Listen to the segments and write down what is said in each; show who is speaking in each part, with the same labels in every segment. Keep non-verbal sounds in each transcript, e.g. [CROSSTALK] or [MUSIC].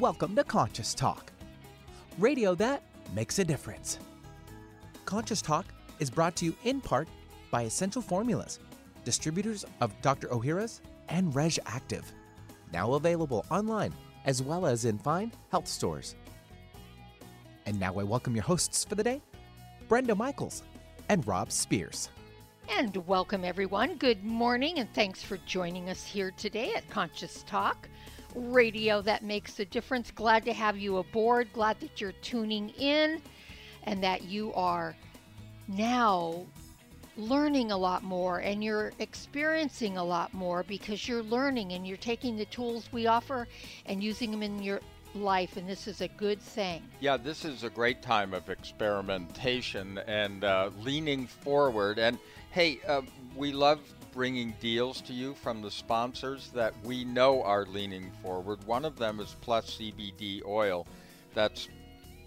Speaker 1: Welcome to Conscious Talk, radio that makes a difference. Conscious Talk is brought to you in part by Essential Formulas, distributors of Dr. Ohhira's and Reg Active, now available online as well as in fine health stores. And now I welcome your hosts for the day, Brenda Michaels and Rob Spears.
Speaker 2: And welcome, everyone. Good morning, and thanks for joining us here today at Conscious Talk, radio that makes a difference. Glad to have you aboard. Glad that you're tuning in and that you are now learning a lot more and you're experiencing a lot more because you're learning and you're taking the tools we offer and using them in your life, and this is a good thing.
Speaker 3: Yeah, this is a great time of experimentation and uh, leaning forward. And hey, uh, we love bringing deals to you from the sponsors that we know are leaning forward. One of them is Plus CBD Oil. That's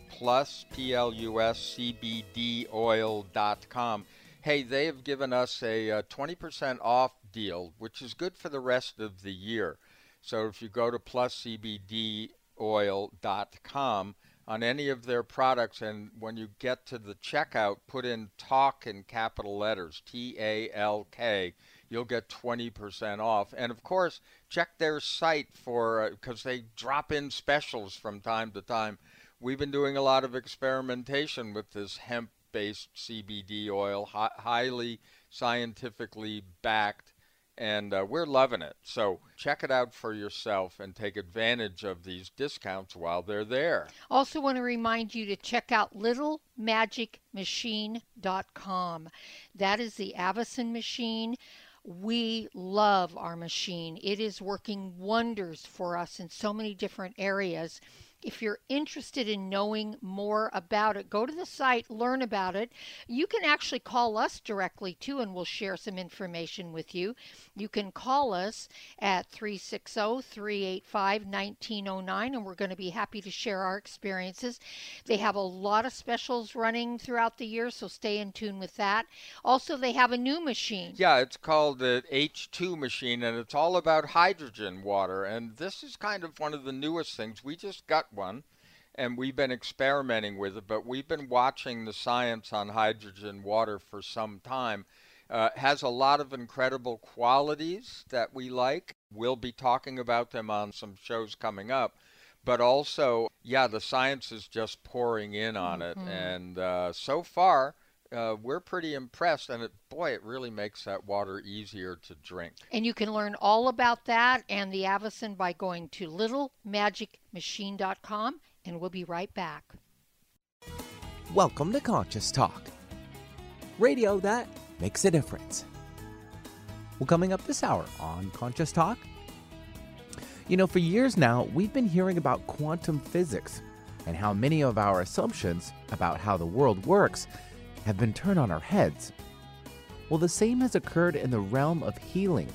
Speaker 3: plus, P L U S, CBD oil.com. Hey, they have given us a, uh, a 20% off deal, which is good for the rest of the year. So if you go to pluscbdoil.com on any of their products, and when you get to the checkout, put in talk in capital letters, T A L K, you'll get 20% off. And of course, check their site for, because uh, they drop in specials from time to time. We've been doing a lot of experimentation with this hemp based CBD oil, hi- highly scientifically backed, and uh, we're loving it. So check it out for yourself and take advantage of these discounts while they're there.
Speaker 2: Also, want to remind you to check out littlemagicmachine.com. That is the Avacen machine. We love our machine. It is working wonders for us in so many different areas. If you're interested in knowing more about it, go to the site, learn about it. You can actually call us directly too, and we'll share some information with you. You can call us at 360 385 1909, and we're going to be happy to share our experiences. They have a lot of specials running throughout the year, so stay in tune with that. Also, they have a new machine.
Speaker 3: Yeah, it's called the H2 machine, and it's all about hydrogen water. And this is kind of one of the newest things. We just got one, and we've been experimenting with it, but we've been watching the science on hydrogen water for some time. Uh, has a lot of incredible qualities that we like. We'll be talking about them on some shows coming up. But also, yeah, the science is just pouring in on mm-hmm. it. And uh, so far, uh, we're pretty impressed, and it, boy, it really makes that water easier to drink.
Speaker 2: And you can learn all about that and the Avacen by going to littlemagicmachine.com, and we'll be right back.
Speaker 1: Welcome to Conscious Talk, radio that makes a difference. Well, coming up this hour on Conscious Talk, you know, for years now, we've been hearing about quantum physics and how many of our assumptions about how the world works have been turned on our heads. Well, the same has occurred in the realm of healing,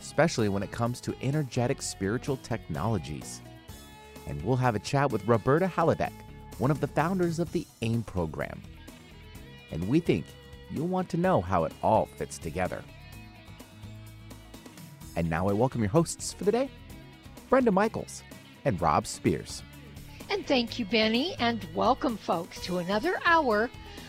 Speaker 1: especially when it comes to energetic spiritual technologies. And we'll have a chat with Roberta Hladek, one of the founders of the AIM program. And we think you'll want to know how it all fits together. And now I welcome your hosts for the day, Brenda Michaels and Rob Spears.
Speaker 2: And thank you, Benny, and welcome, folks, to another hour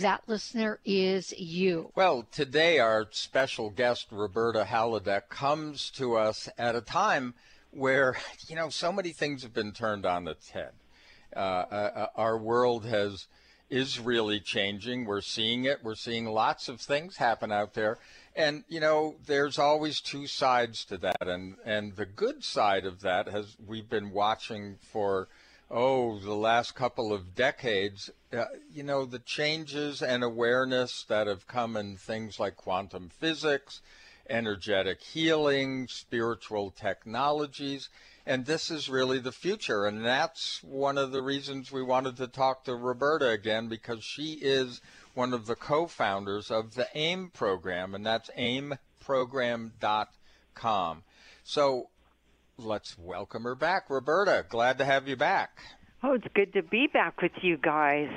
Speaker 2: that listener is you.
Speaker 3: Well, today our special guest, Roberta Hladek, comes to us at a time where, [LAUGHS] you know, so many things have been turned on its head. Uh, uh, uh, our world has is really changing. We're seeing it. We're seeing lots of things happen out there. And you know, there's always two sides to that, and and the good side of that has we've been watching for oh, the last couple of decades, you know, the changes and awareness that have come in things like quantum physics, energetic healing, spiritual technologies. and this is really the future. And that's one of the reasons we wanted to talk to Roberta again because she is one of the co-founders of the AIM program, and that's aimprogram.com. So let's welcome her back. Roberta, glad to have you back.
Speaker 4: Oh, it's good to be back with you guys.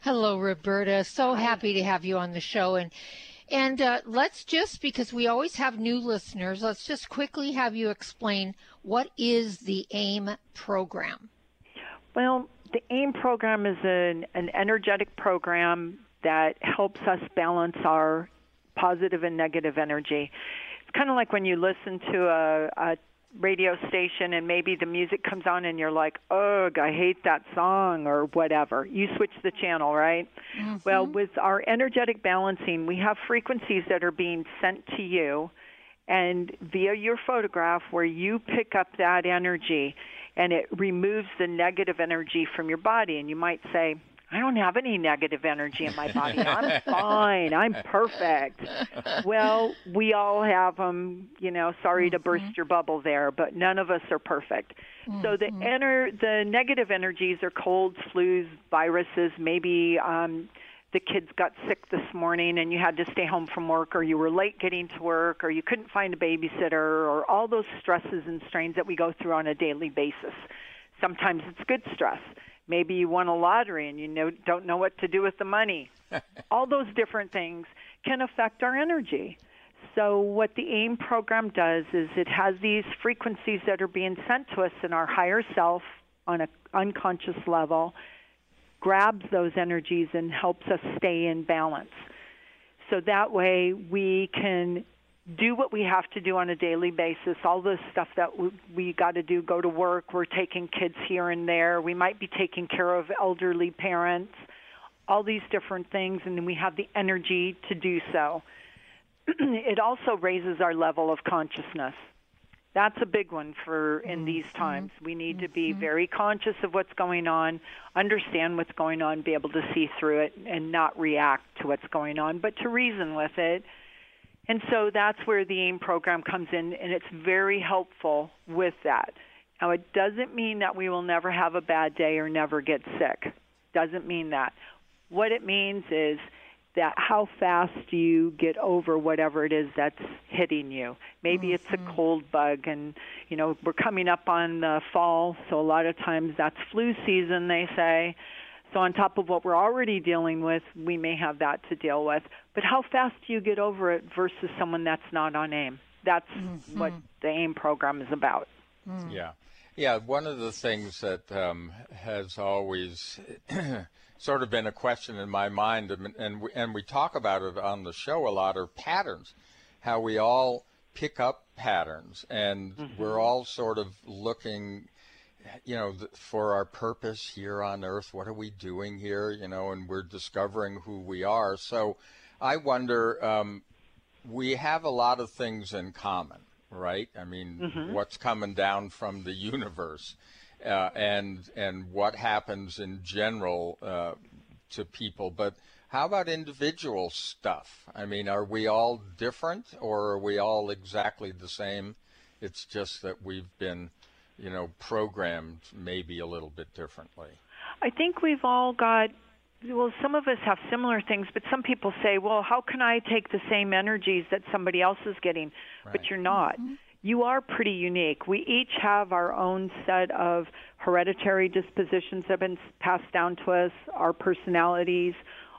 Speaker 2: Hello, Roberta. So happy to have you on the show. And and uh, let's just because we always have new listeners, let's just quickly have you explain what is the AIM program.
Speaker 4: Well, the AIM program is an, an energetic program that helps us balance our positive and negative energy. It's kind of like when you listen to a, a radio station and maybe the music comes on and you're like, ugh, I hate that song or whatever. You switch the channel, right? Mm-hmm. Well, with our energetic balancing, we have frequencies that are being sent to you and via your photograph where you pick up that energy and it removes the negative energy from your body. And you might say, I don't have any negative energy in my body. I'm [LAUGHS] fine. I'm perfect. Well, we all have them. You know, sorry to burst mm-hmm. your bubble there, but none of us are perfect. Mm-hmm. So the enter the negative energies are colds, flus, viruses. Maybe um, the kids got sick this morning and you had to stay home from work, or you were late getting to work, or you couldn't find a babysitter, or all those stresses and strains that we go through on a daily basis. Sometimes it's good stress Maybe you won a lottery and you know, don't know what to do with the money. [LAUGHS] All those different things can affect our energy. So, what the AIM program does is it has these frequencies that are being sent to us in our higher self on an unconscious level, grabs those energies and helps us stay in balance. So that way we can do what we have to do on a daily basis, all the stuff that we, we got to do, go to work, we're taking kids here and there, we might be taking care of elderly parents, all these different things, and then we have the energy to do so. [CLEARS THROAT] it also raises our level of consciousness. That's a big one for in these mm-hmm. times. We need to be mm-hmm. very conscious of what's going on, understand what's going on, be able to see through it and not react to what's going on, but to reason with it and so that's where the AIM program comes in, and it's very helpful with that. Now, it doesn't mean that we will never have a bad day or never get sick. Doesn't mean that. What it means is that how fast do you get over whatever it is that's hitting you. Maybe mm-hmm. it's a mm-hmm. cold bug, and you know we're coming up on the fall, so a lot of times that's flu season. They say, so, on top of what we're already dealing with, we may have that to deal with. But how fast do you get over it versus someone that's not on AIM? That's mm-hmm. what the AIM program is about.
Speaker 3: Mm. Yeah. Yeah, one of the things that um, has always [CLEARS THROAT] sort of been a question in my mind, and, and, we, and we talk about it on the show a lot, are patterns. How we all pick up patterns, and mm-hmm. we're all sort of looking you know, for our purpose here on earth, what are we doing here? You know, and we're discovering who we are. So I wonder, um, we have a lot of things in common, right? I mean, mm-hmm. what's coming down from the universe, uh, and and what happens in general uh, to people, but how about individual stuff? I mean, are we all different, or are we all exactly the same? It's just that we've been you know, programmed maybe a little bit differently?
Speaker 4: I think we've all got well, some of us have similar things, but some people say, well, how can I take the same energies that somebody else is getting? Right. But you're not. Mm-hmm. You are pretty unique. We each have our own set of hereditary dispositions that have been passed down to us, our personalities,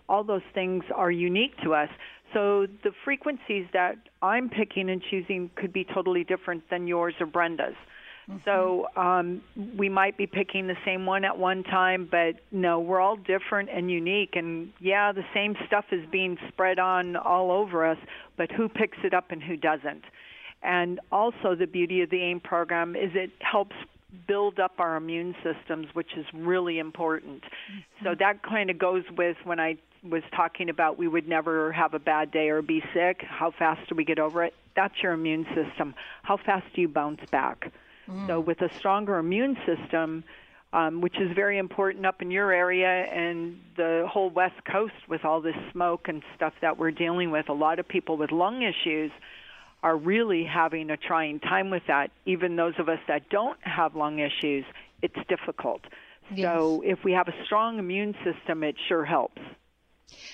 Speaker 4: all those things are unique to us. So the frequencies that I'm picking and choosing could be totally different than yours or Brenda's. Mm-hmm. So um, we might be picking the same one at one time, but no, we're all different and unique. And yeah, the same stuff is being spread on all over us, but who picks it up and who doesn't? And also, the beauty of the AIM program is it helps build up our immune systems, which is really important. Mm-hmm. So that kind of goes with when I was talking about we would never have a bad day or be sick. How fast do we get over it? That's your immune system. How fast do you bounce back? Mm. So, with a stronger immune system, um, which is very important up in your area and the whole West Coast with all this smoke and stuff that we're dealing with, a lot of people with lung issues. are really having a trying time with that. Even those of us that don't have lung issues, it's difficult.
Speaker 2: Yes.
Speaker 4: So if we have a strong immune system, it sure helps.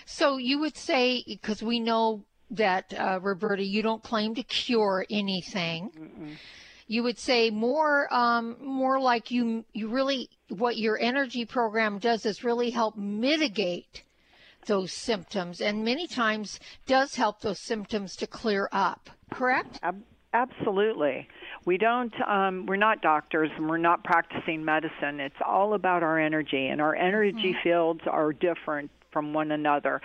Speaker 2: So you would say, because we know that, uh, Roberta, you don't claim to cure anything.
Speaker 4: Mm-mm.
Speaker 2: You would say more, um, more like you, you really, what your energy program does is really help mitigate those symptoms, and many times does help those symptoms to clear up. Correct?
Speaker 4: Ab- absolutely. We don't. Um, we're not doctors, and we're not practicing medicine. It's all about our energy, and our energy
Speaker 2: Mm-hmm.
Speaker 4: fields are different from one another.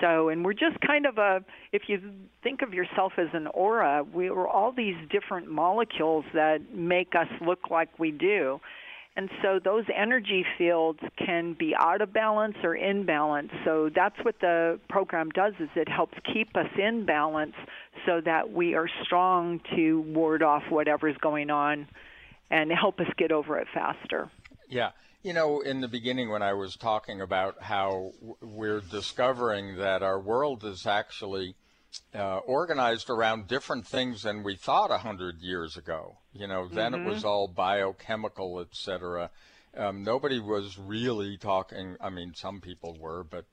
Speaker 4: So, and we're just kind of a. If you think of yourself as an aura, we are all these different molecules that make us look like we do. And so those energy fields can be out of balance or in balance. So that's what the program does is it helps keep us in balance so that we are strong to ward off whatever's going on and help us get over it faster.
Speaker 3: Yeah. You know, in the beginning, when I was talking about how we're discovering that our world is actually uh, organized around different things than we thought a hundred years ago. You know, then it was all biochemical, et cetera. Um, nobody was really talking. I mean, some people were, but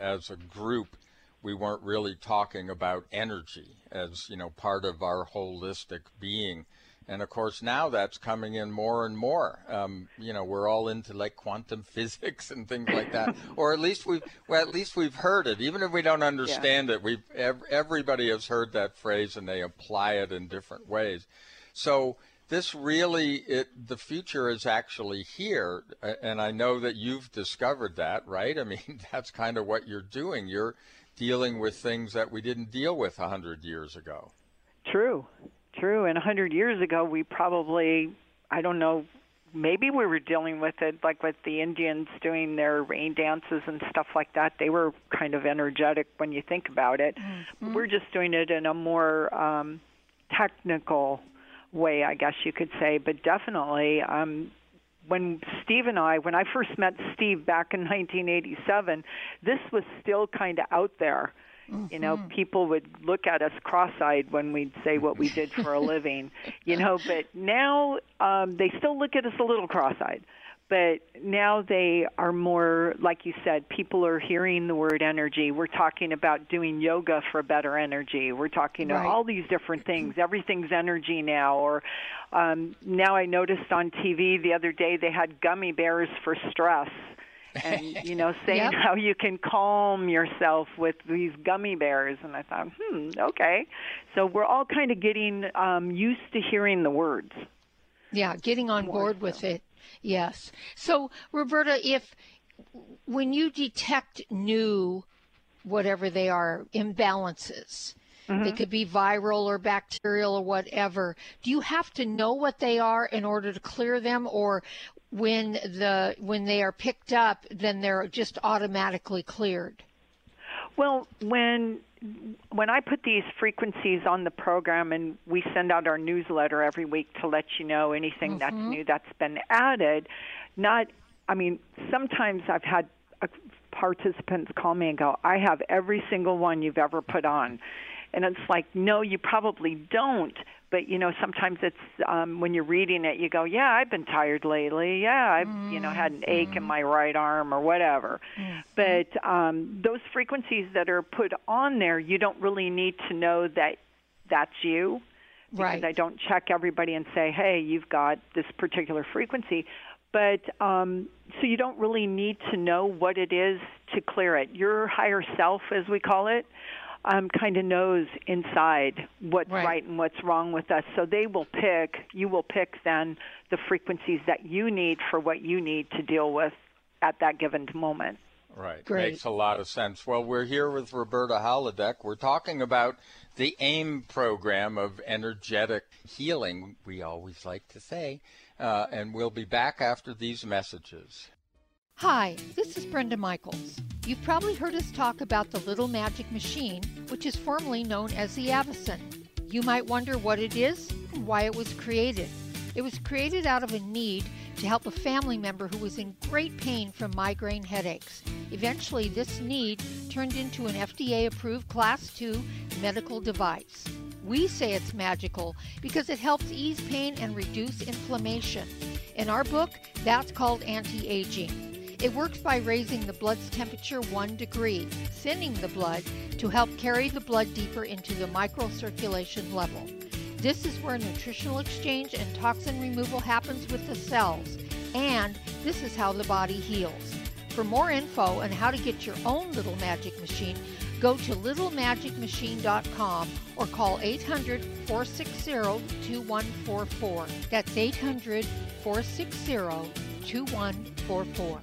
Speaker 3: as a group, we weren't really talking about energy as you know part of our holistic being. And of course, now that's coming in more and more. Um, you know, we're all into like quantum [LAUGHS] physics and things like that, [LAUGHS] or at least we've well, at least we've heard it. Even if we don't understand it, we've ev- everybody has heard that phrase and they apply it in different ways. So this really, it the future is actually here, and I know that you've discovered that, right? I mean, [LAUGHS] that's kind of what you're doing. You're dealing with things that we didn't deal with a hundred years ago.
Speaker 4: True, true. And a hundred years ago, we probably, I don't know, maybe we were dealing with it like with the Indians doing their rain dances and stuff like that. They were kind of energetic when you think about it. We're just doing it in a more um, technical way, I guess you could say. But definitely, um, when Steve and I, when I first met Steve back in [LAUGHS] 1987, this was still kind of out there. You know, people would look at us cross-eyed when we'd say what we did for a living. You know, but now um, they still look at us a little cross-eyed. But now they are more, like you said, people are hearing the word energy. We're talking about doing yoga for better energy. We're talking
Speaker 2: Right.
Speaker 4: about all these different things. Everything's energy now. Or um, now I noticed on TV the other day they had gummy bears for stress. And [LAUGHS] you know saying
Speaker 2: Yep.
Speaker 4: how you can calm yourself with these gummy bears and i thought hmm okay so we're all kind of getting um used to hearing the words
Speaker 2: Yeah, getting on board with it. Yes. So, Roberta, if when you detect new, whatever they are, imbalances, they could be viral or bacterial or whatever, do you have to know what they are in order to clear them, or when the when they are picked up, then they're just automatically cleared?
Speaker 4: Well, when when I put these frequencies on the program and we send out our newsletter every week to let you know anything that's mm-hmm. new that's been added, not I mean, sometimes I've had participants call me and go, "I have every single one you've ever put on." And it's like, "No, you probably don't." But you know, sometimes it's um when you're reading it, you go, "Yeah, I've been tired lately. Yeah, I've you know had an ache in my right arm or whatever." But um, those frequencies that are put on there, you don't really need to know that that's you because
Speaker 2: Right.
Speaker 4: I don't check everybody and say, "Hey, you've got this particular frequency." But um, so you don't really need to know what it is to clear it. Your higher self, as we call it, um, kind of knows inside what's
Speaker 2: Right.
Speaker 4: right and what's wrong with us. So they will pick. You will pick then the frequencies that you need for what you need to deal with at that given moment.
Speaker 3: Right.
Speaker 2: Great.
Speaker 3: Makes a lot of sense. Well, we're here with Roberta Hladek. We're talking about the AIM program of energetic healing, we always like to say. Uh, and we'll be back after these messages.
Speaker 2: Hi, this is Brenda Michaels. You've probably heard us talk about the Little Magic Machine, which is formerly known as the Avacen. You might wonder what it is and why it was created. It was created out of a need to help a family member who was in great pain from migraine headaches. Eventually, this need turned into an FDA approved Class II medical device. We say it's magical because it helps ease pain and reduce inflammation. In our book, that's called anti aging. It works by raising the blood's temperature one degree, thinning the blood to help carry the blood deeper into the microcirculation level. This is where nutritional exchange and toxin removal happens with the cells, and this is how the body heals. For more info on how to get your own little magic machine, go to littlemagicmachine.com or call 800 460 2144. That's 800 460 2144.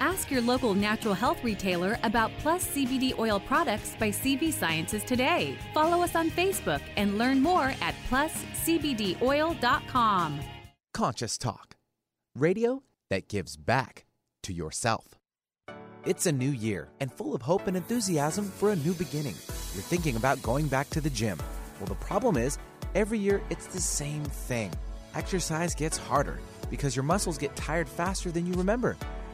Speaker 5: Ask your local natural health retailer about Plus CBD oil products by CV Sciences today. Follow us on Facebook and learn more at pluscbdoil.com.
Speaker 1: Conscious Talk, radio that gives back to yourself. It's a new year and full of hope and enthusiasm for a new beginning. You're thinking about going back to the gym. Well, the problem is, every year it's the same thing. Exercise gets harder because your muscles get tired faster than you remember.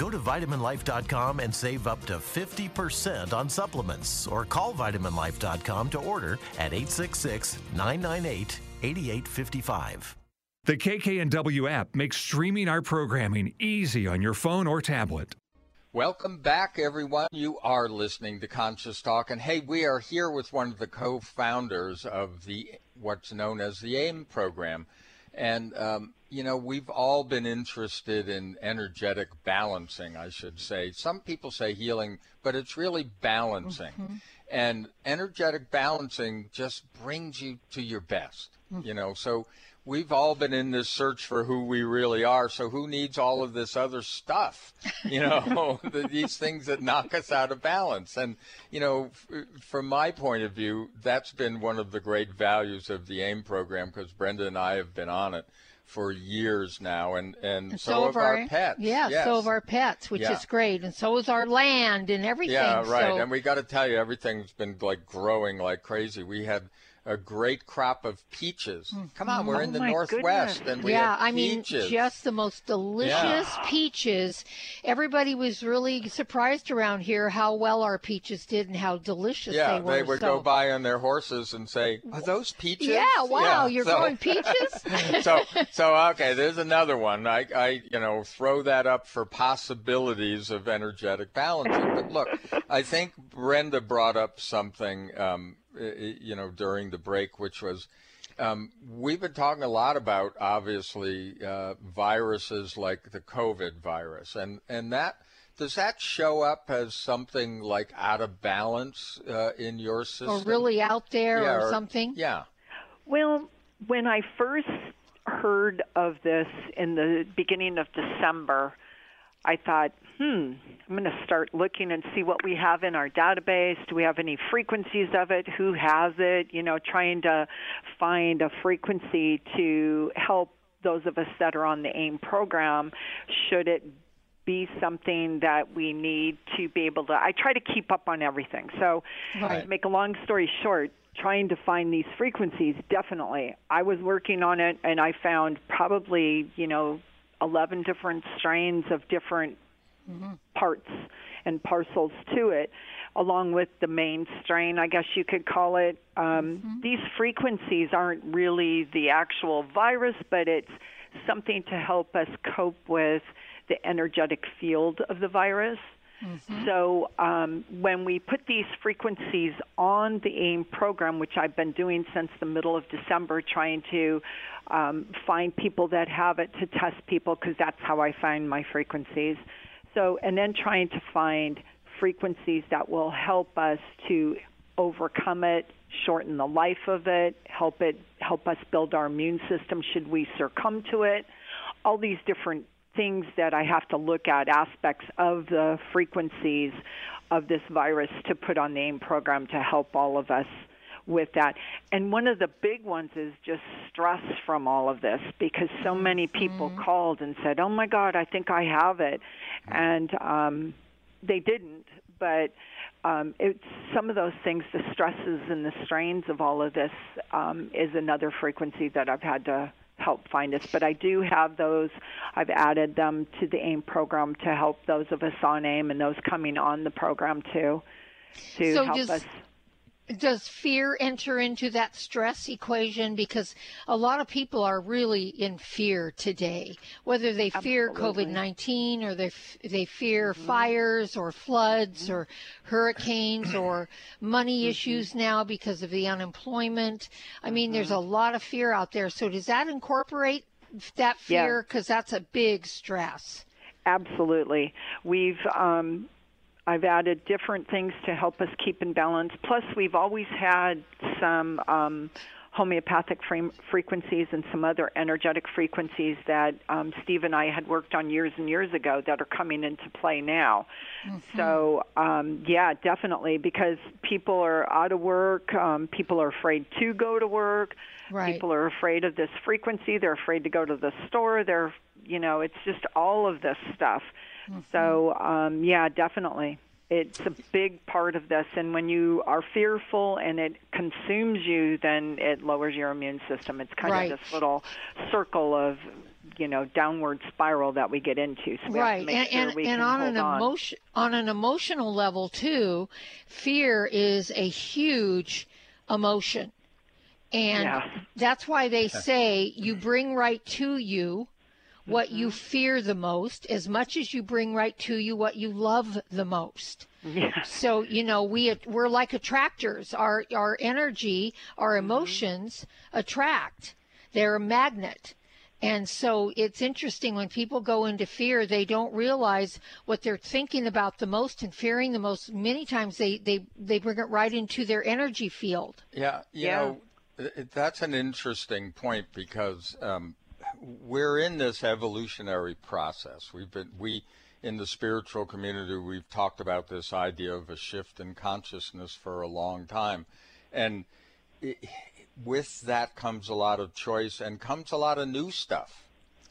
Speaker 6: Go to vitaminlife.com and save up to 50% on supplements or call vitaminlife.com to order at 866 998 8855.
Speaker 7: The KKNW app makes streaming our programming easy on your phone or tablet.
Speaker 3: Welcome back, everyone. You are listening to Conscious Talk, and hey, we are here with one of the co-founders of the what's known as the AIM program, and um, you know, we've all been interested in energetic balancing, I should say. Some people say healing, but it's really balancing. Mm-hmm. And energetic balancing just brings you to your best, mm-hmm. you know. So we've all been in this search for who we really are. So who needs all of this other stuff, you know, [LAUGHS] [LAUGHS] the, these things that knock us out of balance? And, you know, f- from my point of view, that's been one of the great values of the AIM program because Brenda and I have been on it for years now, and, and, and so, so, have our, our pets.
Speaker 2: Yeah,
Speaker 3: yes.
Speaker 2: so have our pets, which yeah. is great, and so is our land and everything.
Speaker 3: Yeah, right.
Speaker 2: So.
Speaker 3: And we got to tell you, everything's been like growing like crazy. We had a great crop of peaches. Come on, we're
Speaker 4: Oh
Speaker 3: in the Northwest,
Speaker 4: goodness.
Speaker 3: and we
Speaker 2: yeah,
Speaker 3: have
Speaker 2: I mean, just the most delicious peaches. Everybody was really surprised around here how well our peaches did and how delicious
Speaker 3: yeah,
Speaker 2: they were.
Speaker 3: would
Speaker 2: so.
Speaker 3: go by on their horses and say, "Are those peaches?"
Speaker 2: Yeah, wow, you're
Speaker 3: so-
Speaker 2: growing peaches. [LAUGHS]
Speaker 3: so so okay there's another one I, I you know throw that up for possibilities of energetic balancing but look i think brenda brought up something um, you know during the break which was um, we've been talking a lot about obviously uh, viruses like the covid virus. And and that does that show up as something like out of balance uh, in your system?
Speaker 2: or really out there
Speaker 3: Yeah,
Speaker 2: or something.
Speaker 3: yeah.
Speaker 4: Well, when I first heard of this in the beginning of December, I thought, hmm, I'm going to start looking and see what we have in our database. Do we have any frequencies of it? Who has it? You know, trying to find a frequency to help those of us that are on the AIM program. Should it be something that we need to be able to? I try to keep up on everything. So,
Speaker 2: Right.
Speaker 4: make a long story short, trying to find these frequencies definitely i was working on it and i found probably you know 11 different strains of different parts and parcels to it along with the main strain i guess you could call it. Um, these frequencies aren't really the actual virus but it's something to help us cope with the energetic field of the virus. So um, when we put these frequencies on the AIM program, which I've been doing since the middle of December, trying to um, find people that have it to test people, because that's how I find my frequencies. So, and then trying to find frequencies that will help us to overcome it, shorten the life of it, help it, help us build our immune system should we succumb to it. All these different things that I have to look at, aspects of the frequencies of this virus to put on the AIM program to help all of us with that. And one of the big ones is just stress from all of this because so many people called and said, "Oh my God, I think I have it," and um, they didn't. But um, it's some of those things, the stresses and the strains of all of this, um, is another frequency that I've had to help find us. But I do have those. I've added them to the AIM program to help those of us on AIM and those coming on the program too, to
Speaker 2: So
Speaker 4: help
Speaker 2: does-
Speaker 4: us.
Speaker 2: Does fear enter into that stress equation? Because a lot of people are really in fear today, whether they fear COVID 19 or they, f- they fear
Speaker 4: Mm-hmm.
Speaker 2: fires or floods or hurricanes or money
Speaker 4: Mm-hmm.
Speaker 2: issues now because of the unemployment. I mean, there's a
Speaker 4: Mm-hmm.
Speaker 2: lot of fear out there. So does that incorporate that fear? Because that's a big stress.
Speaker 4: Absolutely. We've um, I've added different things to help us keep in balance. Plus, we've always had some um, homeopathic frame frequencies and some other energetic frequencies that um, Steve and I had worked on years and years ago that are coming into play now. So, um, yeah, definitely, because people are out of work, um, people are afraid to go to work.
Speaker 2: Right.
Speaker 4: People are afraid of this frequency. They're afraid to go to the store. They're, you know, it's just all of this stuff. So, um, yeah, definitely. It's a big part of this. And when you are fearful and it consumes you, then it lowers your immune system. It's kind
Speaker 2: Right.
Speaker 4: of this little circle of, you know, downward spiral that we get into. So we have
Speaker 2: right
Speaker 4: to make
Speaker 2: and
Speaker 4: sure
Speaker 2: and,
Speaker 4: we
Speaker 2: and on
Speaker 4: hold
Speaker 2: an
Speaker 4: on.
Speaker 2: emotion on an emotional level too fear is a huge emotion and
Speaker 4: Yeah.
Speaker 2: that's why they say you bring right to you what you fear the most as much as you bring right to you what you love the most.
Speaker 4: Yeah.
Speaker 2: so you know we we're like attractors. Our our energy our emotions attract. They're a magnet. And so it's interesting when people go into fear they don't realize what they're thinking about the most and fearing the most. Many times they they they bring it right into their energy field.
Speaker 3: Yeah, you
Speaker 4: Yeah.
Speaker 3: know, that's an interesting point because um, we're in this evolutionary process. We've been we in the spiritual community we've talked about this idea of a shift in consciousness for a long time, and i with that comes a lot of choice and comes a lot of new stuff.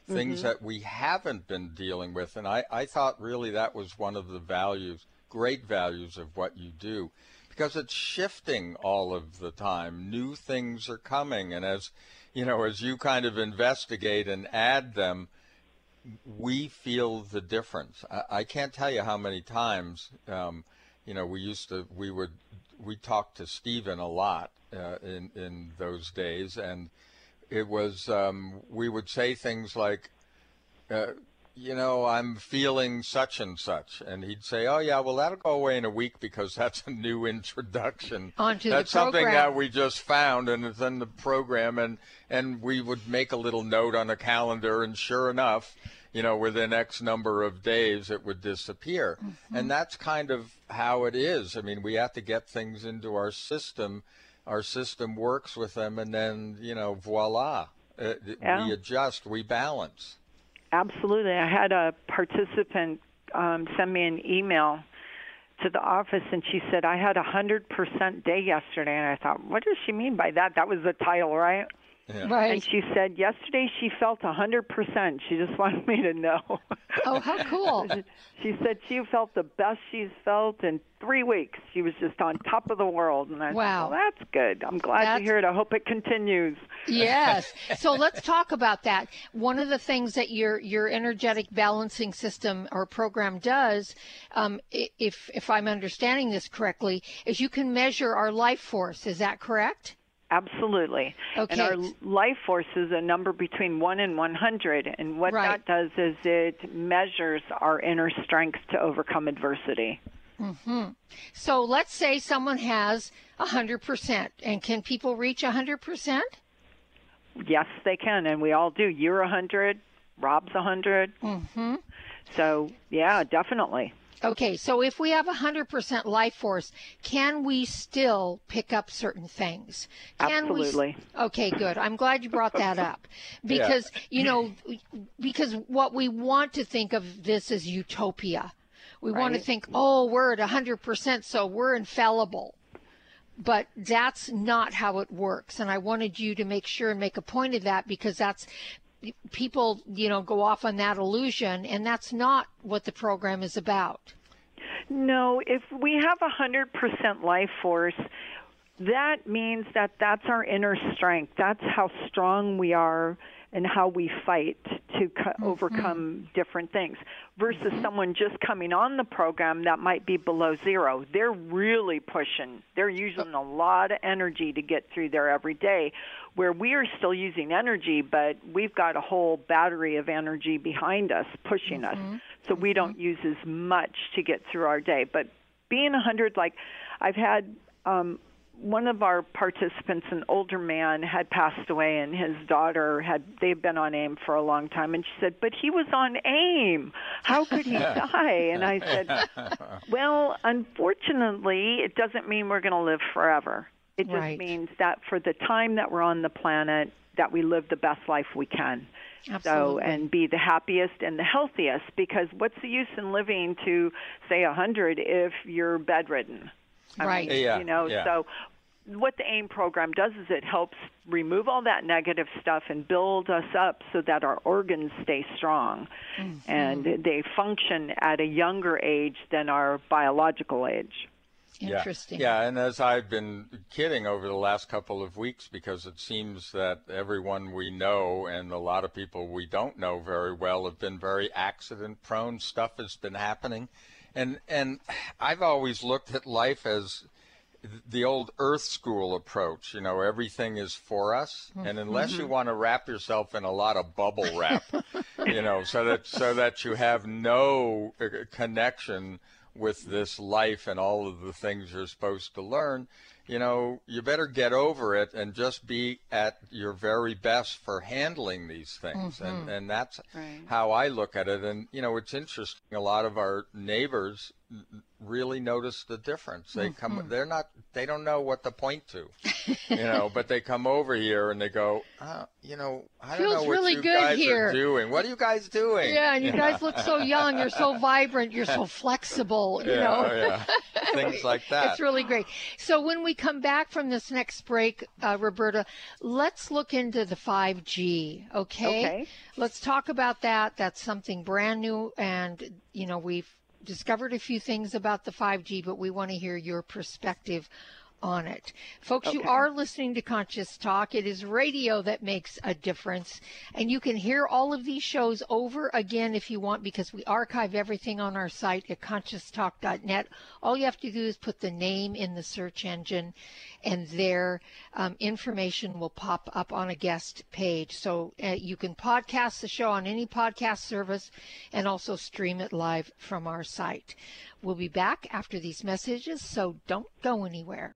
Speaker 3: Mm-hmm. Things that we haven't been dealing with. And I, I thought really that was one of the values, great values of what you do because it's shifting all of the time. New things are coming, and as you know, as you kind of investigate and add them, we feel the difference. I, I can't tell you how many times, um, you know, we used to, we would, we talked to Stephen a lot uh, in in those days, and it was, um, we would say things like. Uh, you know, I'm feeling such and such. And he'd say, oh, yeah, well, that'll go away in a week because that's a new introduction. [LAUGHS]
Speaker 2: Onto
Speaker 3: that's
Speaker 2: the
Speaker 3: something that we just found and it's in the program. And, and we would make a little note on a calendar. And sure enough, you know, within X number of days, it would disappear.
Speaker 2: Mm-hmm.
Speaker 3: And that's kind of how it is. I mean, we have to get things into our system. Our system works with them. And then, you know, voila, uh,
Speaker 4: Yeah.
Speaker 3: we adjust, we balance.
Speaker 4: Absolutely. I had a participant um, send me an email to the office, and she said, I had a 100% day yesterday. And I thought, what does she mean by that? That was the title, right?
Speaker 3: Yeah.
Speaker 2: Right.
Speaker 4: And she said, yesterday she felt a 100%. She just [LAUGHS] wanted me to know.
Speaker 2: oh, how cool. [LAUGHS]
Speaker 4: she said she felt the best she's felt in three weeks. She was just on top of the world. And I
Speaker 2: Wow.
Speaker 4: said, well, that's good. I'm glad
Speaker 2: That's-
Speaker 4: to hear it. I hope it continues.
Speaker 2: yes. [LAUGHS] So let's talk about that. One of the things that your your energetic balancing system or program does, um, if if I'm understanding this correctly, is you can measure our life force. Is that correct?
Speaker 4: Absolutely.
Speaker 2: Okay.
Speaker 4: And our life force is a number between 1 and 100. And what
Speaker 2: Right.
Speaker 4: that does is it measures our inner strength to overcome adversity.
Speaker 2: So let's say someone has 100%, and can people reach 100%?
Speaker 4: Yes, they can. And we all do. You're 100. Rob's 100.
Speaker 2: Mm-hmm.
Speaker 4: So, yeah, definitely.
Speaker 2: Okay, so if we have 100% life force, can we still pick up certain things? Can we
Speaker 4: Absolutely.
Speaker 2: okay, good. I'm glad you brought that up. [LAUGHS] Because, you know, [CLEARS THROAT] because what we want to think of this as utopia. We want to think, oh, we're at 100%, so we're infallible. But that's not how it works. And I wanted you to make sure and make a point of that because that's people, you know, go off on that illusion, and that's not what the program is about.
Speaker 4: No, if we have a 100% life force, that means that that's our inner strength. That's how strong we are and how we fight to co- mm-hmm. overcome different things. Versus mm-hmm. someone just coming on the program that might be below zero. They're really pushing. They're using a lot of energy to get through there every day, where we are still using energy, but we've got a whole battery of energy behind us pushing us. Mm-hmm. So we don't use as much to get through our day. But being 100, like I've had um, one of our participants, an older man, had passed away, and his daughter had. They've been on AIM for a long time, and she said, "But he was on AIM. How could he [LAUGHS] die?" And I said, [LAUGHS] "Well, unfortunately, it doesn't mean we're going to live forever. It just
Speaker 2: Right.
Speaker 4: means that for the time that we're on the planet, that we live the best life we can." So
Speaker 2: Absolutely.
Speaker 4: and be the happiest and the healthiest because what's the use in living to say a hundred if you're bedridden? I
Speaker 2: Right.
Speaker 4: mean,
Speaker 3: Yeah,
Speaker 4: you know,
Speaker 3: yeah.
Speaker 4: so what the AIM program does is it helps remove all that negative stuff and build us up so that our organs stay strong
Speaker 2: Mm-hmm.
Speaker 4: and they function at a younger age than our biological age.
Speaker 2: Interesting.
Speaker 3: Yeah. yeah, and as I've been kidding over the last couple of weeks, because it seems that everyone we know and a lot of people we don't know very well have been very accident prone. Stuff has been happening, and and I've always looked at life as the old Earth School approach. You know, everything is for us, and unless you want to wrap yourself in a lot of bubble wrap, [LAUGHS] you know, so that so that you have no uh, connection with this life and all of the things you're supposed to learn, you know, you better get over it and just be at your very best for handling these things. And mm-hmm. and that's
Speaker 4: Right.
Speaker 3: how I look at it. And you know, it's interesting. A lot of our neighbors really notice the difference. They come, mm-hmm. they're not, they don't know what to point to, you know, but they come over here and they go, oh, you know, I don't know what
Speaker 2: really
Speaker 3: you
Speaker 2: good
Speaker 3: guys
Speaker 2: here."
Speaker 3: are doing. What are you guys doing?
Speaker 2: Yeah, and you guys look so young. You're so [LAUGHS] vibrant. You're so flexible. You
Speaker 3: yeah,
Speaker 2: know,
Speaker 3: yeah. things [LAUGHS] like that.
Speaker 2: it's really great. So when we come back from this next break, uh, Roberta, let's look into the 5G. Okay.
Speaker 4: Okay.
Speaker 2: Let's talk about that. That's something brand new, and you know we've discovered a few things about the 5G, but we want to hear your perspective on it. Folks, okay. you are listening to Conscious Talk. It is radio that makes a difference. And you can hear all of these shows over again if you want because we archive everything on our site at conscioustalk.net. All you have to do is put the name in the search engine and their um, information will pop up on a guest page. So uh, you can podcast the show on any podcast service and also stream it live from our site. We'll be back after these messages, so don't go anywhere.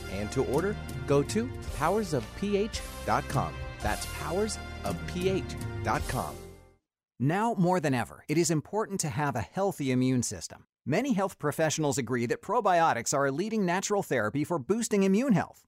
Speaker 1: and to order, go to powersofph.com. That's powersofph.com.
Speaker 8: Now more than ever, it is important to have a healthy immune system. Many health professionals agree that probiotics are a leading natural therapy for boosting immune health.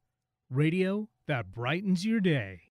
Speaker 9: radio that brightens your day.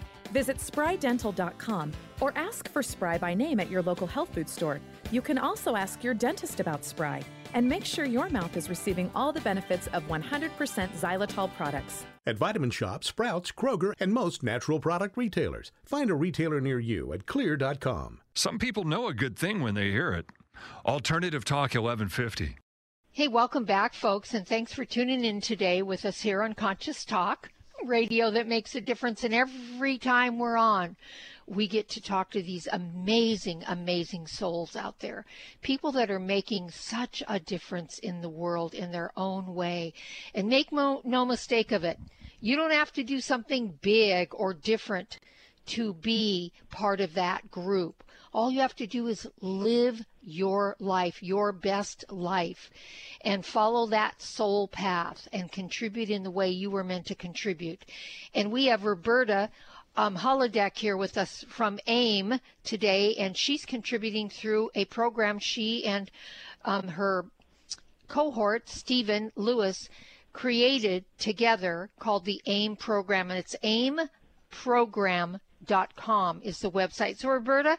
Speaker 10: Visit sprydental.com or ask for Spry by name at your local health food store. You can also ask your dentist about Spry and make sure your mouth is receiving all the benefits of 100% xylitol products.
Speaker 11: At Vitamin Shoppe, Sprouts, Kroger, and most natural product retailers. Find a retailer near you at xlear.com.
Speaker 7: Some people know a good thing when they hear it. Alternative Talk 1150.
Speaker 2: Hey, welcome back, folks, and thanks for tuning in today with us here on Conscious Talk, radio that makes a difference And every time we're on. we get to talk to these amazing, amazing souls out there. People that are making such a difference in the world in their own way. And make mo- no mistake of it, you don't have to do something big or different to be part of that group. All you have to do is live your life, your best life, and follow that soul path and contribute in the way you were meant to contribute. And we have Roberta um, Hladek here with us from AIM today, and she's contributing through a program she and um, her cohort, Stephen Lewis, created together called the AIM program, and it's aimprogram.com is the website. So, Roberta,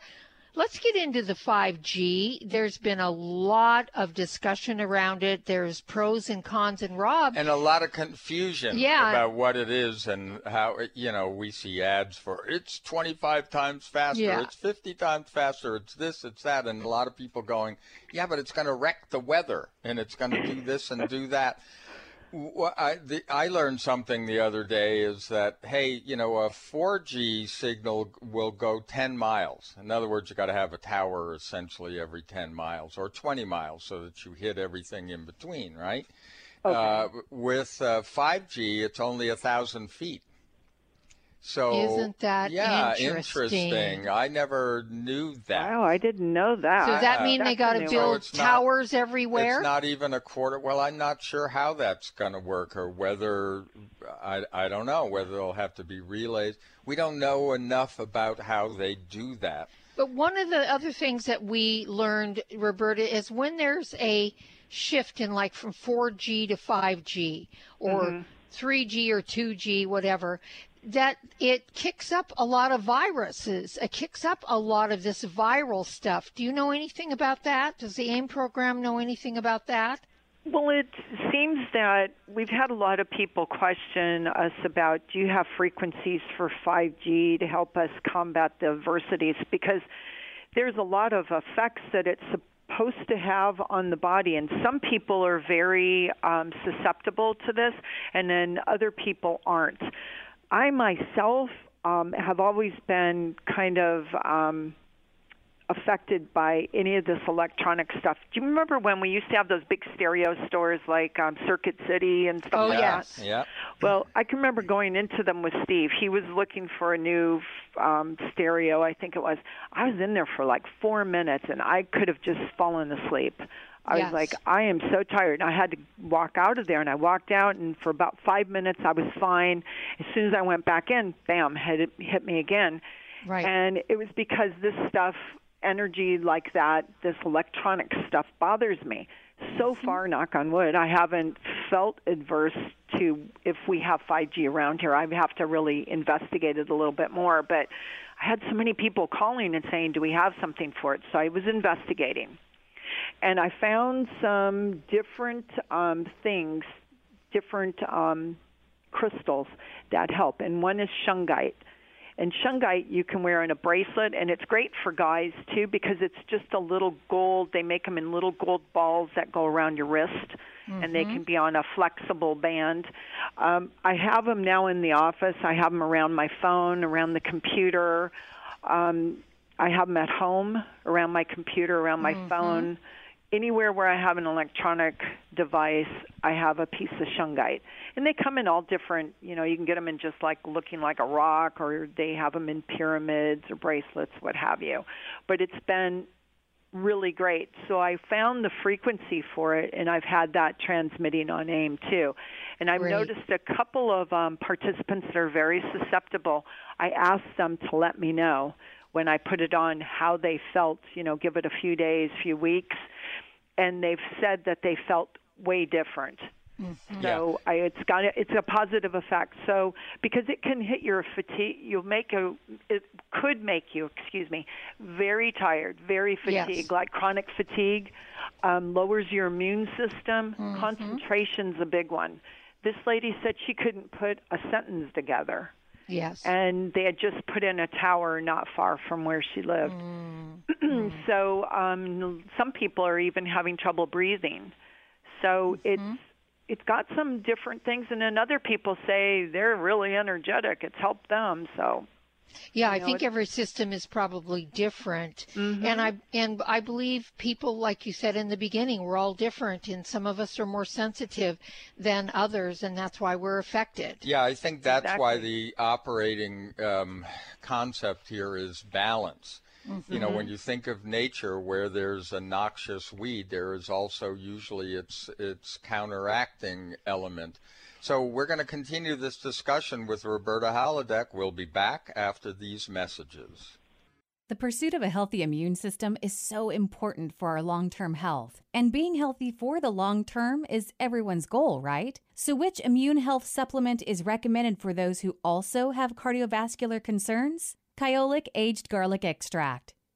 Speaker 2: Let's get into the 5G. There's been a lot of discussion around it. There's pros and cons. And Rob.
Speaker 3: And a lot of confusion
Speaker 2: yeah.
Speaker 3: about what it is and how, you know, we see ads for it's 25 times faster,
Speaker 2: yeah.
Speaker 3: it's 50 times faster, it's this, it's that. And a lot of people going, yeah, but it's going to wreck the weather and it's going to do this and do that. Well, I, the, I learned something the other day is that hey, you know, a 4G signal will go 10 miles. In other words, you've got to have a tower essentially every 10 miles or 20 miles so that you hit everything in between, right?
Speaker 4: Okay.
Speaker 3: Uh, with uh, 5G, it's only a thousand feet. So
Speaker 2: isn't that
Speaker 3: yeah,
Speaker 2: interesting?
Speaker 3: I never knew that.
Speaker 4: Wow, I didn't know that.
Speaker 2: So does that mean
Speaker 4: That's
Speaker 2: they got to build
Speaker 3: So it's not-
Speaker 2: towers everywhere?
Speaker 3: It's not even a quarter. Well, I'm not sure how that's going to work, or whether I I don't know whether they'll have to be relays. We don't know enough about how they do that.
Speaker 2: But one of the other things that we learned, Roberta, is when there's a shift in like from 4G to 5G or
Speaker 4: Mhm.
Speaker 2: 3G or 2G, whatever, that it kicks up a lot of viruses. It kicks up a lot of this viral stuff. Do you know anything about that? Does the AIM program know anything about that?
Speaker 4: Well, it seems that we've had a lot of people question us about do you have frequencies for 5G to help us combat the adversities? Because there's a lot of effects that it's supposed to have on the body, and some people are very um, susceptible to this, and then other people aren't. I myself um, have always been kind of. Um, affected by any of this electronic stuff. Do you remember when we used to have those big stereo stores like um, Circuit City and stuff
Speaker 2: Oh,
Speaker 4: like
Speaker 2: yes.
Speaker 4: that?
Speaker 3: Yeah.
Speaker 4: Well, I can remember going into them with Steve. He was looking for a new um, stereo, I think it was. I was in there for like four minutes, and I could have just fallen asleep. I
Speaker 2: Yes.
Speaker 4: was like, I am so tired. And I had to walk out of there, and I walked out, and for about five minutes, I was fine. As soon as I went back in, bam, hit it, hit me again.
Speaker 2: Right.
Speaker 4: And it was because this stuff, energy like that, this electronic stuff bothers me. So mm-hmm. far, knock on wood, I haven't felt adverse to if we have 5G around here. I have to really investigate it a little bit more. But I had so many people calling and saying, Do we have something for it? So I was investigating. And I found some different um, things, different um, crystals that help. And one is shungite. And shungite you can wear in a bracelet, and it's great for guys too because it's just a little gold. They make them in little gold balls that go around your wrist, and they
Speaker 2: Mhm.
Speaker 4: can be on a flexible band. Um, I have them now in the office. I have them around my phone, around the computer. Um, I have them at home, around my computer, around my
Speaker 2: Mhm.
Speaker 4: phone. Anywhere where I have an electronic device, I have a piece of shungite. And they come in all different, you know, you can get them in just like looking like a rock, or they have them in pyramids or bracelets, what have you. But it's been really great. So I found the frequency for it, and I've had that transmitting on AIM too. And I've
Speaker 2: Great.
Speaker 4: noticed a couple of um, participants that are very susceptible. I asked them to let me know when I put it on how they felt. You know, give it a few days, few weeks, and they've said that they felt way different. So I, it's got a, it's a positive effect. So because it can hit your fatigue, you'll make a it could make you, excuse me, very tired, very
Speaker 2: Yes.
Speaker 4: fatigued, like chronic fatigue, um, lowers your immune system.
Speaker 2: Mhm.
Speaker 4: Concentration's a big one. This lady said she couldn't put a sentence together,
Speaker 2: Yes.
Speaker 4: and they had just put in a tower not far from where she lived.
Speaker 2: Mm. [CLEARS THROAT]
Speaker 4: so um, some people are even having trouble breathing. So it's it's got some different things, and then other people say they're really energetic. It's helped them. So
Speaker 2: Yeah,
Speaker 4: You
Speaker 2: I think
Speaker 4: it-
Speaker 2: every system is probably different.
Speaker 4: Mhm.
Speaker 2: And I and I believe people like you said in the beginning, we're all different and some of us are more sensitive than others and that's why we're affected.
Speaker 3: Yeah, I think that's why the operating um, concept here is balance. You know, when
Speaker 2: Mhm.
Speaker 3: you think of nature where there's a noxious weed, there is also usually its its counteracting element. So we're going to continue this discussion with Roberta Hladek. We'll be back after these messages.
Speaker 5: The pursuit of a healthy immune system is so important for our long term health. And being healthy for the long term is everyone's goal, right? So, which immune health supplement is recommended for those who also have cardiovascular concerns? Kyolic Aged Garlic Extract.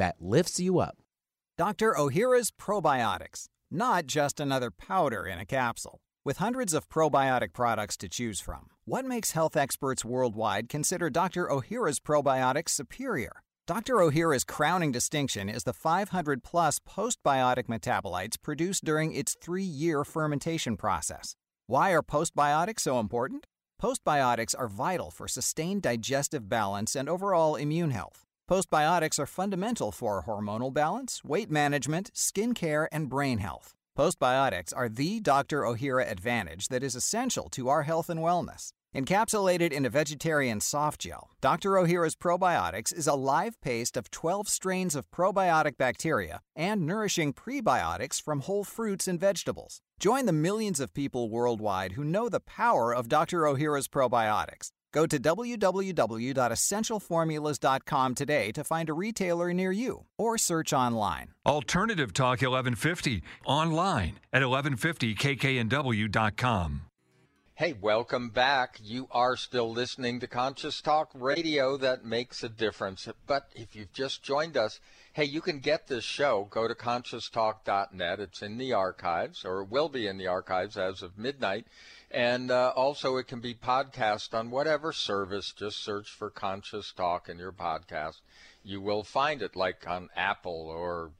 Speaker 1: that lifts you up.
Speaker 8: Dr. Ohhira's Probiotics, not just another powder in a capsule. With hundreds of probiotic products to choose from, what makes health experts worldwide consider Dr. Ohhira's probiotics superior? Dr. Ohhira's crowning distinction is the 500 plus postbiotic metabolites produced during its three year fermentation process. Why are postbiotics so important? Postbiotics are vital for sustained digestive balance and overall immune health. Postbiotics are fundamental for hormonal balance, weight management, skin care, and brain health. Postbiotics are the Dr. Ohhira advantage that is essential to our health and wellness. Encapsulated in a vegetarian soft gel, Dr. Ohhira's Probiotics is a live paste of 12 strains of probiotic bacteria and nourishing prebiotics from whole fruits and vegetables. Join the millions of people worldwide who know the power of Dr. Ohhira's probiotics. Go to www.essentialformulas.com today to find a retailer near you or search online.
Speaker 7: Alternative Talk 1150 online at 1150kknw.com.
Speaker 3: Hey, welcome back. You are still listening to Conscious Talk Radio that makes a difference. But if you've just joined us, hey, you can get this show. Go to conscioustalk.net. It's in the archives, or it will be in the archives as of midnight. And uh, also, it can be podcast on whatever service. Just search for Conscious Talk in your podcast. You will find it, like on Apple or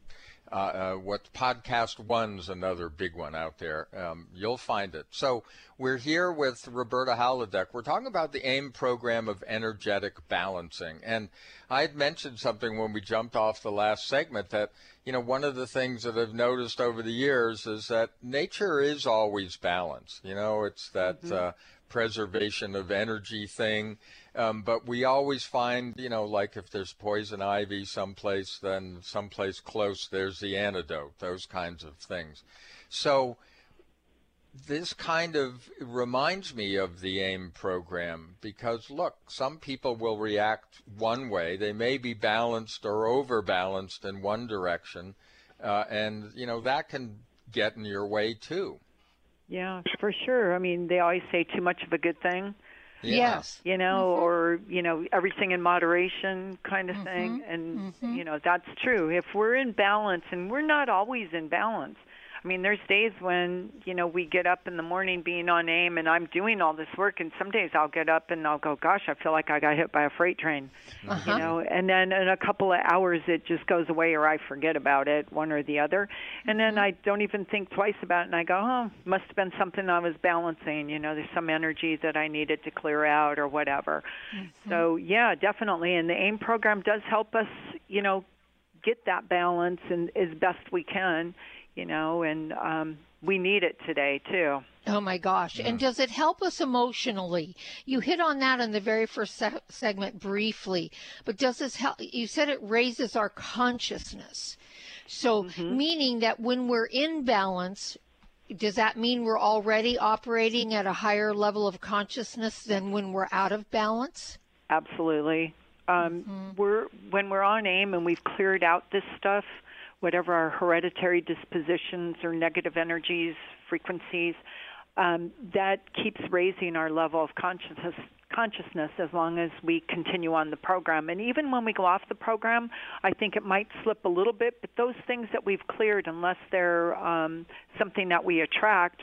Speaker 3: uh, uh, what Podcast One's another big one out there. Um, you'll find it. So we're here with Roberta Hladek. We're talking about the AIM program of energetic balancing. And I had mentioned something when we jumped off the last segment that, you know, one of the things that I've noticed over the years is that nature is always balanced. You know, it's that
Speaker 12: Mhm.
Speaker 3: uh, preservation of energy thing. Um, but we always find, you know, like if there's poison ivy someplace, then someplace close there's the antidote, those kinds of things. So this kind of reminds me of the AIM program because look, some people will react one way. They may be balanced or overbalanced in one direction, uh, and you know that can get in your way too.
Speaker 4: Yeah, for sure. I mean, they always say too much of a good thing.
Speaker 2: Yes.
Speaker 4: You know, or you know, everything in moderation kind of thing.
Speaker 2: Mhm.
Speaker 4: And
Speaker 2: Mhm.
Speaker 4: you know, that's true. If we're in balance and we're not always in balance. I mean, there's days when, you know, we get up in the morning being on aim and I'm doing all this work and some days I'll get up and I'll go, gosh, I feel like I got hit by a freight train.
Speaker 2: Uh-huh.
Speaker 4: You know, and then in a couple of hours it just goes away or I forget about it, one or the other. And then I don't even think twice about it and I go, oh, must have been something I was balancing. You know, there's some energy that I needed to clear out or whatever. So, yeah, definitely. And the AIM program does help us, you know, get that balance and as best we can, you know, and um, we need it today too.
Speaker 2: Oh my gosh. And does it help us emotionally? You hit on that in the very first se- segment briefly, but does this help? You said it raises our consciousness. So, meaning that when we're in balance, does that mean we're already operating at a higher level of consciousness than when we're out of balance?
Speaker 4: Absolutely. Um, mm-hmm. We're when we're on AIM and we've cleared out this stuff, whatever our hereditary dispositions or negative energies, frequencies, um, that keeps raising our level of consciousness consciousness as long as we continue on the program. And even when we go off the program, I think it might slip a little bit, but those things that we've cleared, unless they're um, something that we attract,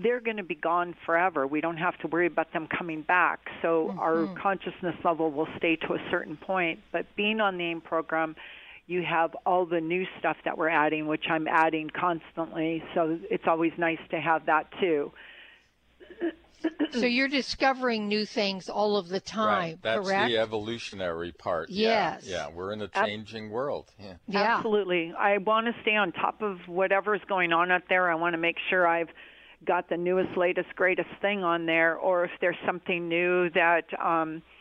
Speaker 4: they're going to be gone forever. We don't have to worry about them coming back. So mm-hmm. our consciousness level will stay to a certain point. But being on the AIM program, you have all the new stuff that we're adding, which I'm adding constantly. So it's always nice to have that too.
Speaker 2: so you're discovering new things all of the time,
Speaker 3: right. That's
Speaker 2: correct?
Speaker 3: the evolutionary part.
Speaker 2: Yes.
Speaker 3: Yeah. yeah. We're in a changing Ab- world. Yeah.
Speaker 2: yeah.
Speaker 4: Absolutely. I want to stay on top of whatever's going on out there. I want to make sure I've got the newest, latest, greatest thing on there, or if there's something new that um, –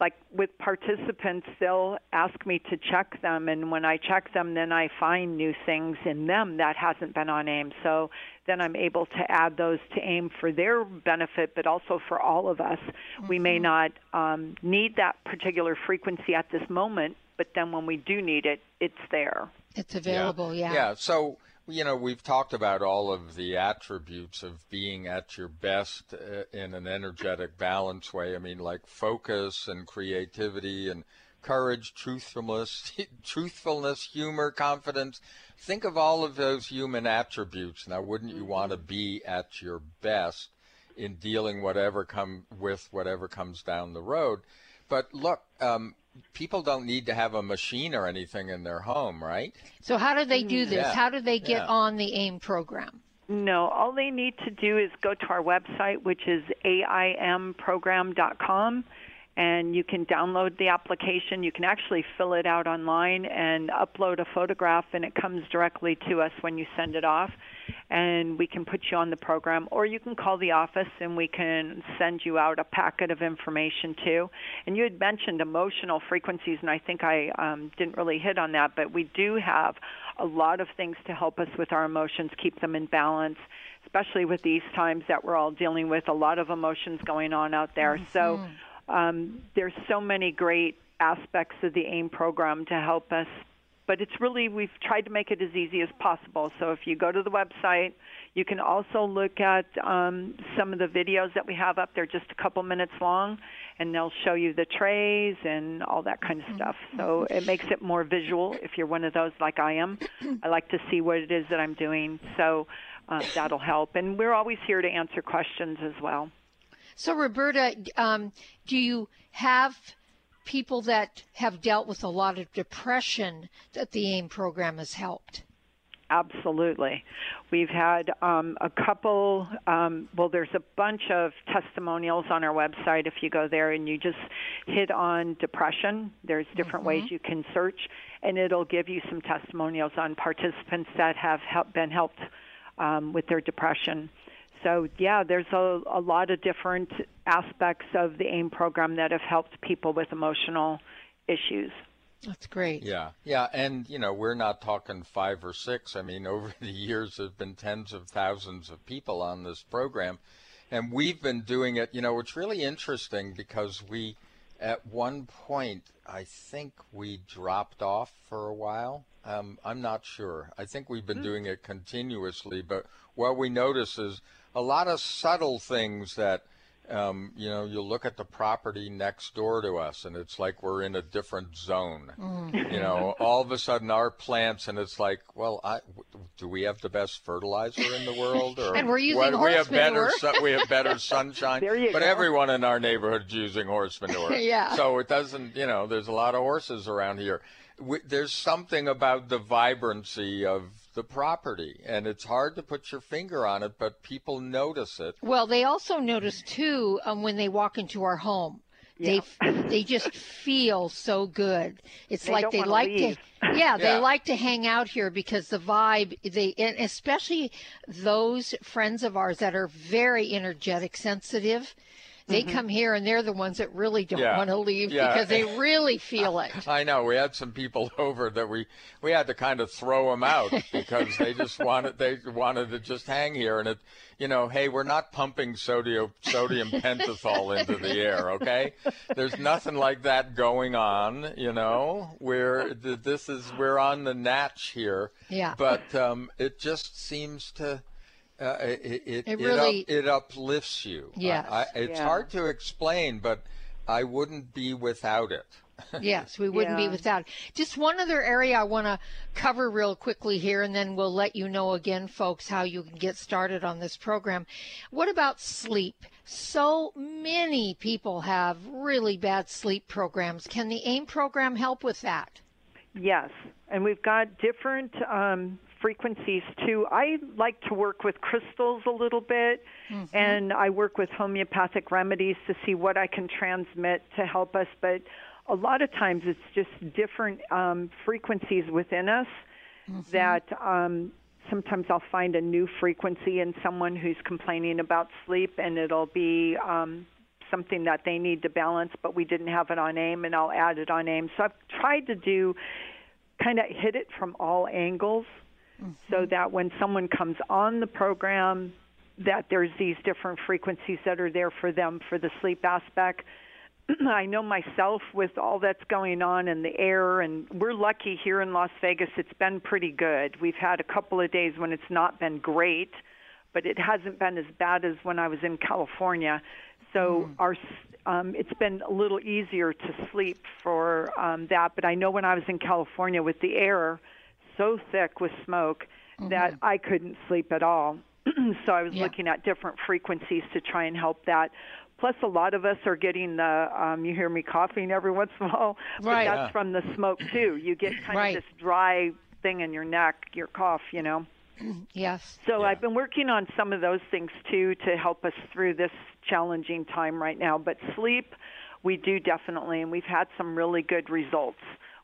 Speaker 4: like with participants, they'll ask me to check them, and when I check them, then I find new things in them that hasn't been on AIM. So then I'm able to add those to AIM for their benefit, but also for all of us. Mm-hmm. We may mm-hmm. not um, need that particular frequency at this moment, but then when we do need it, it's there.
Speaker 2: It's available, yeah.
Speaker 3: Yeah. yeah. So you know, we've talked about all of the attributes of being at your best uh, in an energetic, balanced way. I mean, like focus and creativity and courage, truthfulness, [LAUGHS] truthfulness, humor, confidence. Think of all of those human attributes. Now, wouldn't you want to mm-hmm. be at your best in dealing whatever come with whatever comes down the road? But look, um, people don't need to have a machine or anything in their home, right?
Speaker 2: So how do they do mm-hmm. this?
Speaker 3: Yeah.
Speaker 2: How do they get
Speaker 3: yeah.
Speaker 2: on the AIM program?
Speaker 4: No, all they need to do is go to our website, which is aimprogram.com, and you can download the application. You can actually fill it out online and upload a photograph, and it comes directly to us when you send it off and we can put you on the program, or you can call the office and we can send you out a packet of information too. And you had mentioned emotional frequencies, and I think I um, didn't really hit on that, but we do have a lot of things to help us with our emotions, keep them in balance. Especially with these times that we're all dealing with, a lot of emotions going on out there. Mm-hmm. So um, there's so many great aspects of the AIM program to help us but it's really we've tried to make it as easy as possible. So if you go to the website, you can also look at um, some of the videos that we have up there, just a couple minutes long, and they'll show you the trays and all that kind of mm-hmm. stuff. So it makes it more visual if you're one of those like I am. I like to see what it is that I'm doing, so uh, that'll help. And we're always here to answer questions as well.
Speaker 2: So Roberta, um, do you have people that have dealt with a lot of depression that the AIM program has helped?
Speaker 4: Absolutely. We've had um, a couple, um, well, there's a bunch of testimonials on our website. If you go there and you just hit on depression, there's different mm-hmm. ways you can search, and it'll give you some testimonials on participants that have help, been helped um, with their depression so yeah, there's a, a lot of different aspects of the AIM program that have helped people with emotional issues.
Speaker 2: That's great.
Speaker 3: Yeah, yeah, and you know we're not talking five or six. I mean, [LAUGHS] over the years, there've been tens of thousands of people on this program, and we've been doing it. You know, it's really interesting because we, at one point, I think we dropped off for a while. Um, I'm not sure. I think we've been mm-hmm. doing it continuously, but what we notice is a lot of subtle things that um, you know, you look at the property next door to us, and it's like we're in a different zone. Mm. You know, all of a sudden our plants, and it's like, well, I, do we have the best fertilizer in the world,
Speaker 2: or and we're using
Speaker 3: what,
Speaker 2: horse
Speaker 3: we have
Speaker 2: manure.
Speaker 3: better we have better [LAUGHS] sunshine?
Speaker 4: there you
Speaker 3: but
Speaker 4: go.
Speaker 3: everyone in our neighborhood is using horse manure. [LAUGHS]
Speaker 2: yeah.
Speaker 3: So it doesn't, you know, there's a lot of horses around here. We, there's something about the vibrancy of the property and it's hard to put your finger on it but people notice it
Speaker 2: well they also notice too um, when they walk into our home yeah. they [LAUGHS] they just feel so good it's
Speaker 4: they
Speaker 2: like they like
Speaker 4: leave.
Speaker 2: to [LAUGHS] yeah, they like to hang out here because the vibe they and especially those friends of ours that are very energetic sensitive they come here and they're the ones that really don't
Speaker 3: Yeah.
Speaker 2: want to leave
Speaker 3: Yeah.
Speaker 2: because they [LAUGHS] really feel it.
Speaker 3: I know we had some people [LAUGHS] over that we we had to kind of throw them out [LAUGHS] because they just wanted they wanted to just hang here and it you know hey we're not pumping sodium sodium pentothal into the air okay there's nothing like that going on you know we're this is we're on the natch here
Speaker 2: Yeah.
Speaker 3: but um, it just seems to uh, it, it,
Speaker 2: It
Speaker 3: it,
Speaker 2: really-
Speaker 3: up, it uplifts you. I-
Speaker 2: Yes.
Speaker 3: I, it's
Speaker 2: Yeah.
Speaker 3: hard to explain, but I wouldn't be without it. [LAUGHS]
Speaker 2: yes, we wouldn't be
Speaker 3: Yeah.
Speaker 2: without. Just one other area I want to cover real quickly here, and then we'll let you know again, folks, how you can get started on this program. What about sleep? So many people have really bad sleep programs. Can the AIM program help with that?
Speaker 4: Yes, and we've got different um, frequencies too. I like to work with crystals a little bit, and I work with homeopathic remedies to see what I can transmit to help us. But a lot of times it's just different um, frequencies within us that um, sometimes I'll find a new frequency in someone who's complaining about sleep, and it'll be um, something that they need to balance, but we didn't have it on AIM, and I'll add it on AIM. So I've tried to do kind of hit it from all angles so that when someone comes on the program that there's these different frequencies that are there for them for the sleep aspect [CLEARS THROAT] I know myself with all that's going on in the air, and we're lucky here in Las Vegas. It's been pretty good. We've had a couple of days when it's not been great, but it hasn't been as bad as when I was in California. So our um, it's been a little easier to sleep for um, that. But I know when I was in California with the air so thick with smoke that I couldn't sleep at all. [CLEARS THROAT] so I was looking at different frequencies to try and help that. Plus, a lot of us are getting the. Um, you hear me coughing every [LAUGHS] once in a while, but
Speaker 2: Right.
Speaker 4: that's
Speaker 2: Yeah.
Speaker 4: from the smoke too. You get kind
Speaker 2: Right.
Speaker 4: of this dry thing in your neck, your cough. You know. [CLEARS THROAT]
Speaker 2: Yes.
Speaker 4: So I've been working on some of those things too to help us through this challenging time right now. But sleep, we do definitely, and we've had some really good results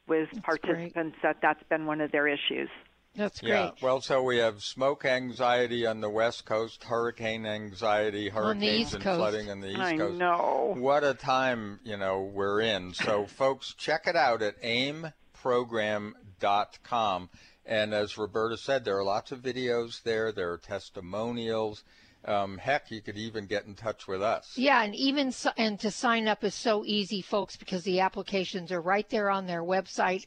Speaker 4: with participants that that's been one of their issues.
Speaker 2: That's great.
Speaker 3: Yeah. Well, so we have smoke anxiety on the West Coast, hurricane anxiety, hurricanes and
Speaker 4: Coast.
Speaker 3: flooding on the East
Speaker 4: I
Speaker 3: Coast.
Speaker 4: know.
Speaker 3: What a time, you know, we're in. So, [LAUGHS] folks, check it out at aimprogram.com. And as Roberta said, there are lots of videos there. There are testimonials. Um, heck, you could even get in touch with us.
Speaker 2: Yeah, and even so, and to sign up is so easy, folks, because the applications are right there on their website,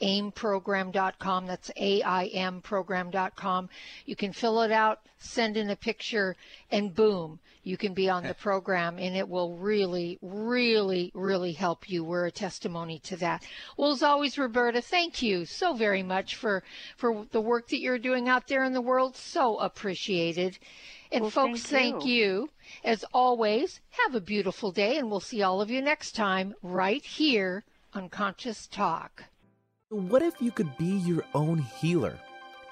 Speaker 2: aimprogram.com. That's A-I-M program.com. You can fill it out, send in a picture, and boom, you can be on the [LAUGHS] program, and it will really, really, really help you. We're a testimony to that. Well, as always, Roberta, thank you so very much for for the work that you're doing out there in the world. So appreciated. And
Speaker 4: Well,
Speaker 2: folks,
Speaker 4: thank
Speaker 2: thank
Speaker 4: you.
Speaker 2: you. As always, have a beautiful day, and we'll see all of you next time right here on Conscious Talk.
Speaker 1: What if you could be your own healer?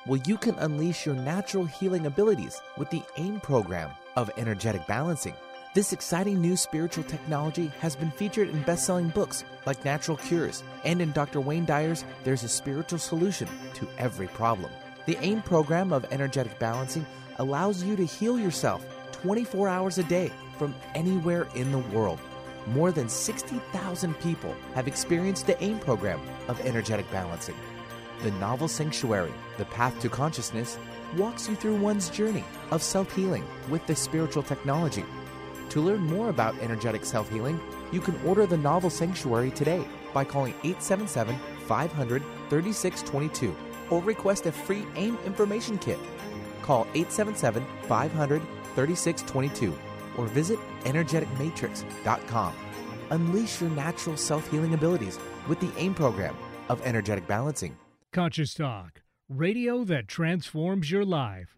Speaker 1: Well, you can unleash your natural healing abilities with the AIM program of energetic balancing. This exciting new spiritual technology has been featured in best selling books like Natural Cures, and in Dr. Wayne Dyer's There's a Spiritual Solution to Every Problem. The AIM program of energetic balancing allows you to heal yourself 24 hours a day from anywhere in the world. More than 60,000 people have experienced the AIM program of energetic balancing. The novel Sanctuary, The Path to Consciousness, walks you through one's journey of self healing with this spiritual technology. To learn more about energetic self healing, you can order the novel Sanctuary today by calling 877 500 3622 or request a free AIM information kit. Call 877 500 3622 or visit energeticmatrix.com. Unleash your natural self healing abilities with the AIM program of energetic balancing.
Speaker 9: Conscious Talk, radio that transforms your life.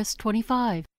Speaker 12: Twist 25.